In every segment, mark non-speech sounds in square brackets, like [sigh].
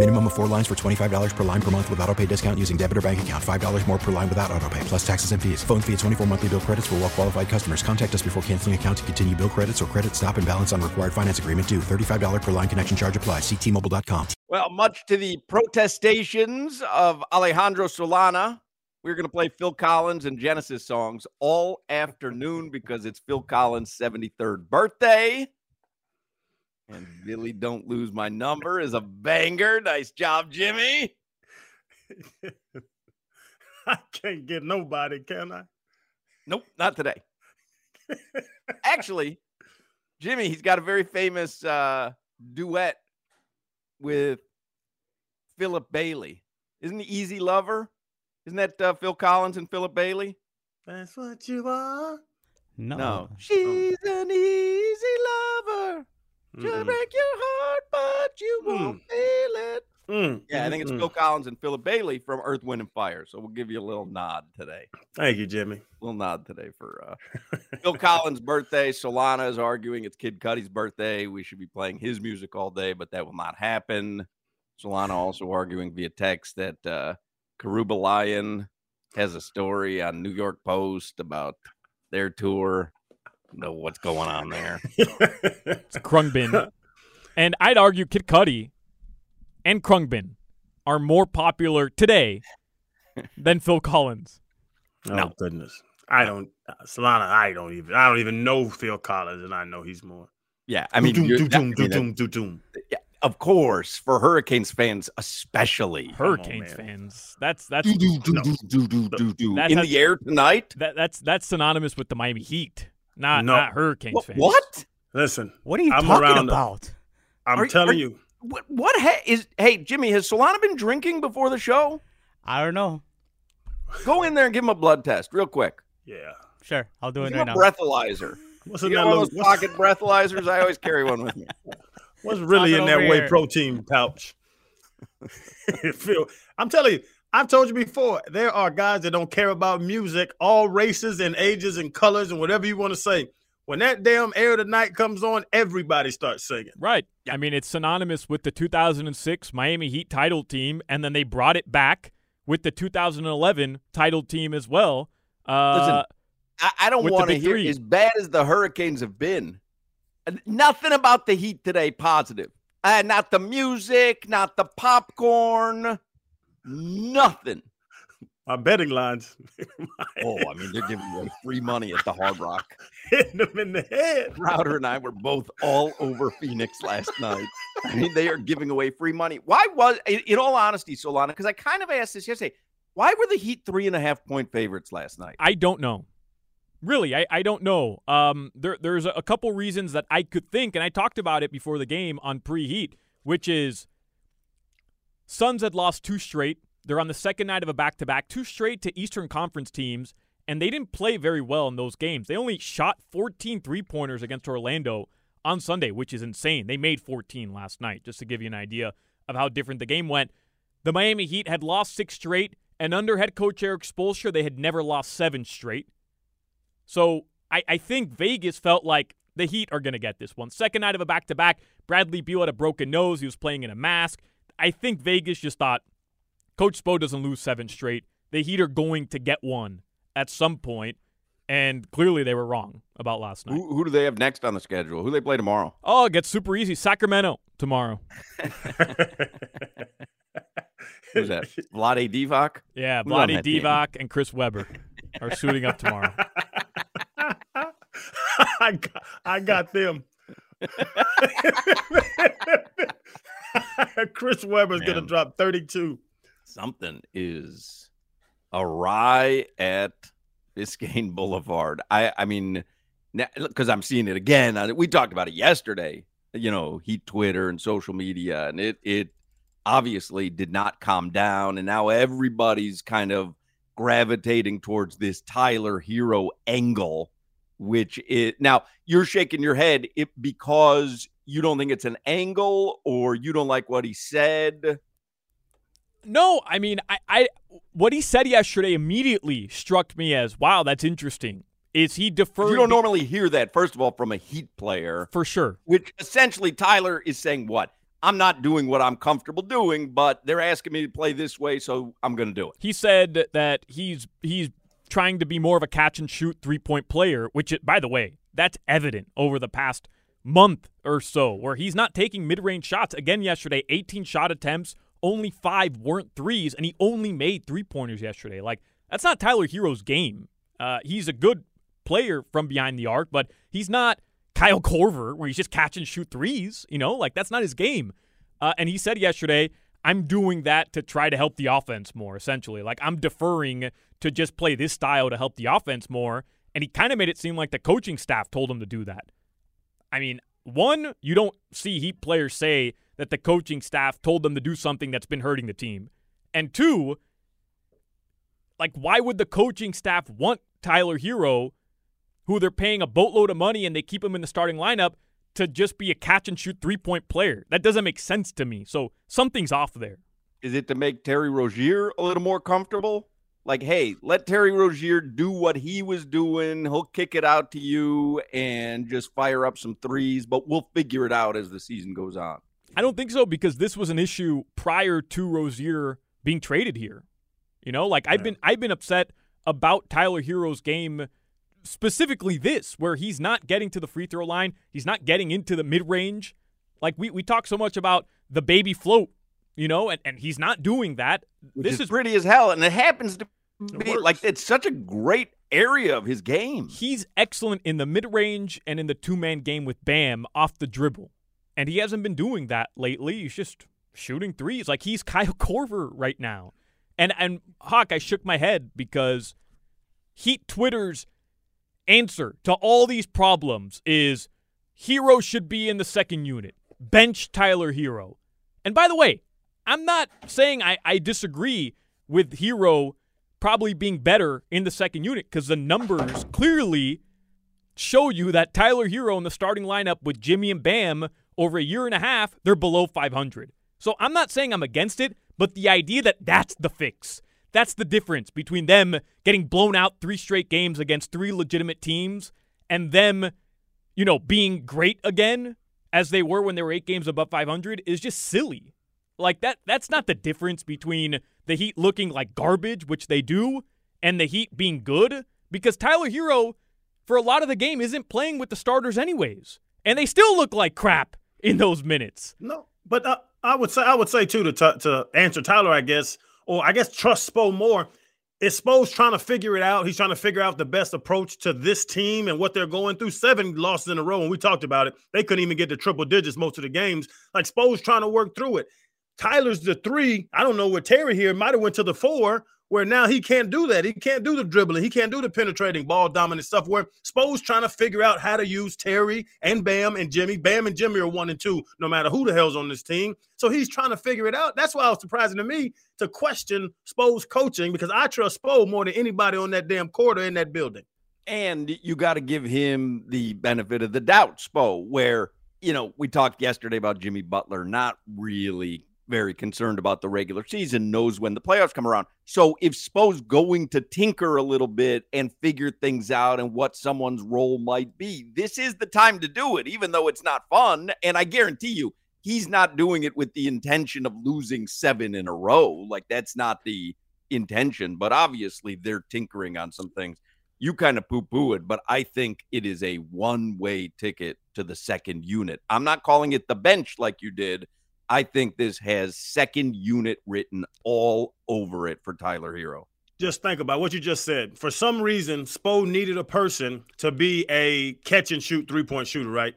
Minimum of four lines for $25 per line per month with auto pay discount using debit or bank account. $5 more per line without auto pay, plus taxes and fees. Phone fee at 24 monthly bill credits for well qualified customers. Contact us before canceling account to continue bill credits or credit stop and balance on required finance agreement due. $35 per line connection charge applies. Ctmobile.com. Well, much to the protestations of Alejandro Solana, we're going to play Phil Collins and Genesis songs all afternoon because it's Phil Collins' 73rd birthday. And Billy Don't Lose My Number is a banger. Nice job, Jimmy. [laughs] I can't get nobody, can I? Nope, not today. [laughs] Actually, Jimmy, he's got a very famous uh, duet with Philip Bailey. Isn't he Easy Lover? Isn't that uh, Phil Collins and Philip Bailey? That's what you are. No. No. She's an easy lover. She'll Mm-mm. break your heart, but you won't feel it. Mm, Yeah, I think it's mm, Phil. Collins and Philip Bailey from Earth, Wind, and Fire. So we'll give you a little nod today. Thank you, Jimmy. A little nod today for uh, [laughs] Phil Collins' birthday. Solana is arguing it's Kid Cudi's birthday. We should be playing his music all day, but that will not happen. Solana also arguing via text that uh, Khruangbin has a story on New York Post about their tour. Know what's going on there? It's Khruangbin. and I'd argue Kid Cudi and Khruangbin are more popular today than Phil Collins. Oh No. goodness. I don't Solana, I don't even I don't even know Phil Collins and I know he's more. Yeah, I mean, Doom, doom, that- doom, doom, doom, doom, doom. yeah, of course, for Hurricanes fans especially. Hurricanes man. fans. That's that's Do, do, do, No. do, do, do, do, do. That In has- the air tonight? that that's that's synonymous with the Miami Heat, not No. not Hurricanes What? fans. what? Listen, What are you I'm talking around the- about? I'm Are- telling are- you, What? What ha- is? Hey, Jimmy, has Solana been drinking before the show? I don't know. Go in there and give him a blood test, real quick. yeah. Sure, I'll do it Give right now. a breathalyzer. What's You in that one little, of those what's, pocket breathalyzers? I always carry one with me. [laughs] what's really Pop in that over whey here. protein pouch? [laughs] Phil, I'm telling you, I've told you before, there are guys that don't care about music, all races and ages and colors and whatever you want to say. When that damn air of the night comes on, everybody starts singing. Right. I mean, it's synonymous with the 2006 Miami Heat title team, and then they brought it back with the 2011 title team as well. Uh, Listen, I, I don't want to hear three. as bad as the Hurricanes have been. Nothing about the Heat today positive. Uh, not the music, not the popcorn, nothing. My betting lines [laughs] Oh, I mean, they're giving away free money at the Hard Rock. [laughs] hitting them in the head. Crowder and I were both all over Phoenix last night. I mean, they are giving away free money. Why was, in, in all honesty, Solana, because I kind of asked this yesterday, why were the Heat three and a half point favorites last night? I don't know. Really, I, I don't know. Um, there there's a, a couple reasons that I could think, and I talked about it before the game on preheat, which is Suns had lost two straight. They're on the second night of a back to back, two straight to Eastern Conference teams, and they didn't play very well in those games. They only shot 14 three pointers against Orlando on Sunday, which is insane. They made 14 last night, just to give you an idea of how different the game went. The Miami Heat had lost six straight, and under head coach Erik Spoelstra, they had never lost seven straight. So I, I think Vegas felt like the Heat are going to get this one. Second night of a back to back, Bradley Beal had a broken nose. He was playing in a mask. I think Vegas just thought Coach Spo doesn't lose seven straight. The Heat are going to get one at some point, and clearly they were wrong about last night. Who, who do they have next on the schedule? Who they play tomorrow? Oh, it gets super easy. Sacramento tomorrow. [laughs] Who's that? Vlade Divac? Yeah, Who's Vlade that team? Divac and Chris Webber are suiting up tomorrow. [laughs] I got, I got them. [laughs] [laughs] Chris Webber's going to drop 32. Something is awry at Biscayne [laughs] Boulevard. I, I mean, because I'm seeing it again. We talked about it yesterday. You know, Heat Twitter and social media, and it it obviously did not calm down, and now everybody's kind of gravitating towards this Tyler Herro angle, which is now you're shaking your head it, because you don't think it's an angle or you don't like what he said. No, I mean, I, I what he said yesterday immediately struck me as wow, that's interesting. Is he deferred? You don't normally hear that, first of all, from a Heat player. For sure. Which essentially Tyler is saying what? I'm not doing what I'm comfortable doing, but they're asking me to play this way, so I'm going to do it. He said that he's he's trying to be more of a catch and shoot three point player, which, it, by the way, that's evident over the past month or so, where he's not taking mid range shots. Again, yesterday, 18 shot attempts, only five weren't threes, and he only made three pointers yesterday. Like, that's not Tyler Herro's game. Uh, he's a good player from behind the arc, but he's not Kyle Korver, where he's just catch and shoot threes. You know, like that's not his game. Uh, and he said yesterday, I'm doing that to try to help the offense more, essentially. Like I'm deferring to just play this style to help the offense more. And he kind of made it seem like the coaching staff told him to do that. I mean, one, you don't see Heat players say that the coaching staff told them to do something that's been hurting the team. And two, like, why would the coaching staff want Tyler Herro, who they're paying a boatload of money and they keep him in the starting lineup to just be a catch and shoot three point player. That doesn't make sense to me. So something's off there. Is it to make Terry Rozier a little more comfortable? Like, hey, let Terry Rozier do what he was doing. He'll kick it out to you and just fire up some threes, but we'll figure it out as the season goes on. I don't think so because this was an issue prior to Rozier being traded here. You know, like I've been I've been upset about Tyler Herro's game specifically this, where he's not getting to the free throw line, he's not getting into the mid range. Like we, we talk so much about the baby float, you know, and, and he's not doing that. Which this is, is pretty as hell, and it happens to be like it's such a great area of his game. He's excellent in the mid range and in the two man game with Bam off the dribble, and he hasn't been doing that lately. He's just shooting threes like he's [laughs] Kyle Korver right now. And and Hawk, I shook my head because Heat Twitter's answer to all these problems is Herro should be in the second unit. Bench Tyler Herro. And by the way, I'm not saying I, I disagree with Herro probably being better in the second unit because the numbers clearly show you that Tyler Herro in the starting lineup with Jimmy and Bam over a year and a half, they're below 500. So I'm not saying I'm against it, but the idea that that's the fix, that's the difference between them getting blown out three straight games against three legitimate teams and them, you know, being great again as they were when they were eight games above 500 is just silly. Like that that's not the difference between the Heat looking like garbage, which they do, and the Heat being good because Tyler Herro for a lot of the game isn't playing with the starters anyways. And they still look like crap in those minutes. No, but uh, I would say I would say too to to answer Tyler, I guess or I guess trust Spo more. Is Spo's trying to figure it out? He's trying to figure out the best approach to this team and what they're going through. Seven losses in a row, and we talked about it. They couldn't even get to triple digits most of the games. Like Spo's trying to work through it. Tyler's the three. I don't know where Terry here might have went to the four, where now he can't do that. He can't do the dribbling. He can't do the penetrating ball dominant stuff. Where Spo's trying to figure out how to use Terry and Bam and Jimmy. Bam and Jimmy are one and two, no matter who the hell's on this team. So he's trying to figure it out. That's why it was surprising to me to question Spo's coaching because I trust Spo more than anybody on that damn court or in that building. And you got to give him the benefit of the doubt, Spo, where, you know, we talked yesterday about Jimmy Butler not really very concerned about the regular season, knows when the playoffs come around. So if Spo's going to tinker a little bit and figure things out and what someone's role might be, this is the time to do it, even though it's not fun. And I guarantee you, he's not doing it with the intention of losing seven in a row. Like that's not the intention, but obviously they're tinkering on some things. You kind of poo poo it, but I think it is a one way ticket to the second unit. I'm not calling it the bench like you did. I think this has second unit written all over it for Tyler Herro. Just think about what you just said. For some reason, Spo needed a person to be a catch and shoot three point shooter, right?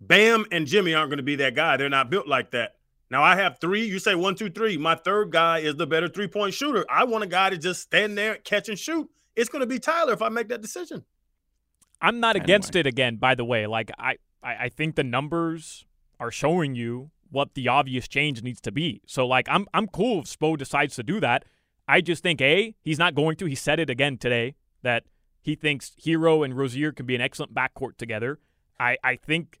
Bam and Jimmy aren't going to be that guy. They're not built like that. Now I have three. You say one, two, three. My third guy is the better three point shooter. I want a guy to just stand there, catch and shoot. It's going to be Tyler if I make that decision. I'm not Anyway. against it again, by the way. Like I, I, I think the numbers are showing you what the obvious change needs to be. So like I'm I'm cool if Spo decides to do that. I just think A, he's not going to. He said it again today that he thinks Herro and Rozier can be an excellent backcourt together. I, I think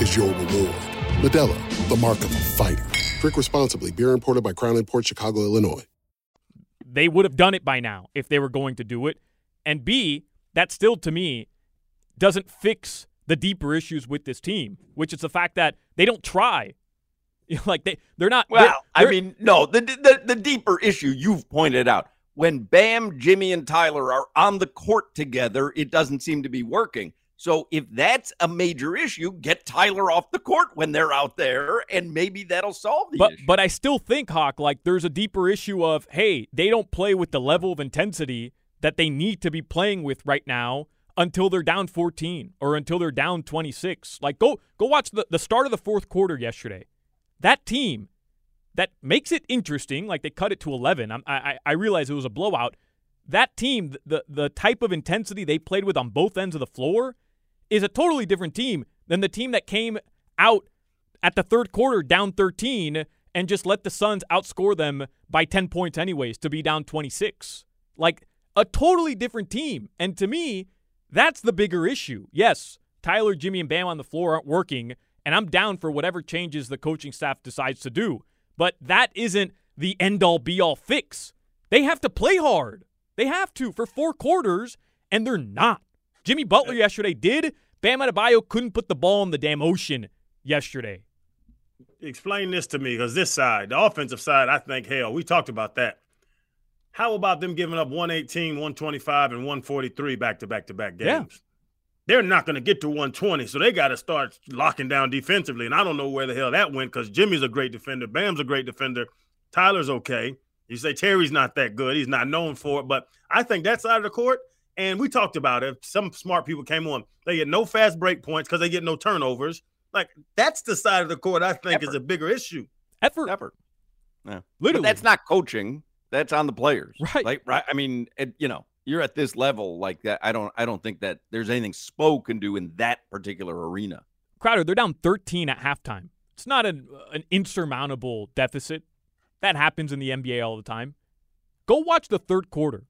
is your reward. Modelo, the mark of a fighter. Drink responsibly. Beer imported by Crown Port Chicago, Illinois. they would have done it by now if they were going to do it. And B, that still to me doesn't fix the deeper issues with this team, which is the fact that they don't try. [laughs] like they they're not Well, they're- I they're- mean, no, the, the the deeper issue you've pointed out. When Bam, Jimmy, and Tyler are on the court together, it doesn't seem to be working. So if that's a major issue, get Tyler off the court when they're out there, and maybe that'll solve the but issue. but I still think Hawk like there's a deeper issue of hey, they don't play with the level of intensity that they need to be playing with right now until they're down 14 or until they're down 26. Like go go watch the, the start of the fourth quarter yesterday. That team that makes it interesting, like they cut it to 11. I'm, I I realize it was a blowout. That team, the the type of intensity they played with on both ends of the floor, is a totally different team than the team that came out at the third quarter down 13 and just let the Suns outscore them by 10 points anyways to be down 26. Like a totally different team. And to me, that's the bigger issue. Yes, Tyler, Jimmy, and Bam on the floor aren't working, and I'm down for whatever changes the coaching staff decides to do. But that isn't the end all be all fix. They have to play hard. They have to for four quarters, and they're not. Jimmy Butler yesterday did. Bam Adebayo couldn't put the ball in the damn ocean yesterday. Explain this to me because this side, the offensive side, I think, hell, we talked about that. How about them giving up 118, 125, and 143 back to back to back games? Yeah. They're not going to get to 120, so they got to start locking down defensively. And I don't know where the hell that went because Jimmy's a great defender, Bam's a great defender, Tyler's okay. You say Terry's not that good; he's not known for it, but I think that side of the court. And we talked about it. Some smart people came on. They get no fast break points because they get no turnovers. Like that's the side of the court I think is a bigger issue. Effort. Effort. Yeah. Literally. But that's not coaching. That's on the players. Right. Like right. I mean, it, you know, you're at this level like that. I don't I don't think that there's anything Spo can do in that particular arena. Crowder, they're down 13 at halftime. It's not an, uh, an insurmountable deficit. That happens in the NBA all the time. Go watch the third quarter.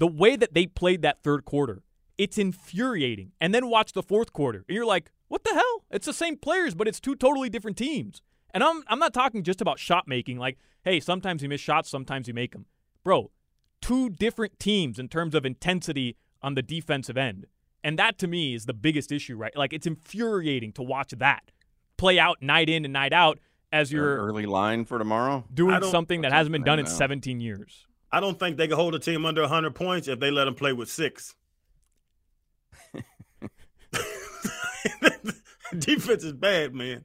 The way that they played that third quarter, it's infuriating. And then watch the fourth quarter, and you're like, what the hell? It's the same players, but it's two totally different teams. And I'm I'm not talking just about shot making. Like, hey, sometimes you miss shots, sometimes you make them, bro. Two different teams in terms of intensity on the defensive end. And that to me is the biggest issue, right? Like it's infuriating to watch that play out night in and night out as Your you're early line for tomorrow. Doing something that hasn't been done in know. 17 years. I don't think they can hold a team under 100 points if they let them play with six. [laughs] Defense is bad, man.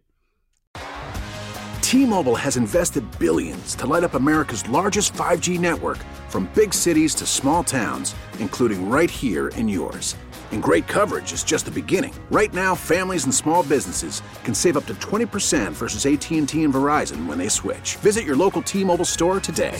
T-Mobile has invested billions to light up America's largest 5G network from big cities to small towns, including right here in yours. And great coverage is just the beginning. Right now, families and small businesses can save up to 20% versus AT&T and Verizon when they switch. Visit your local T-Mobile store today.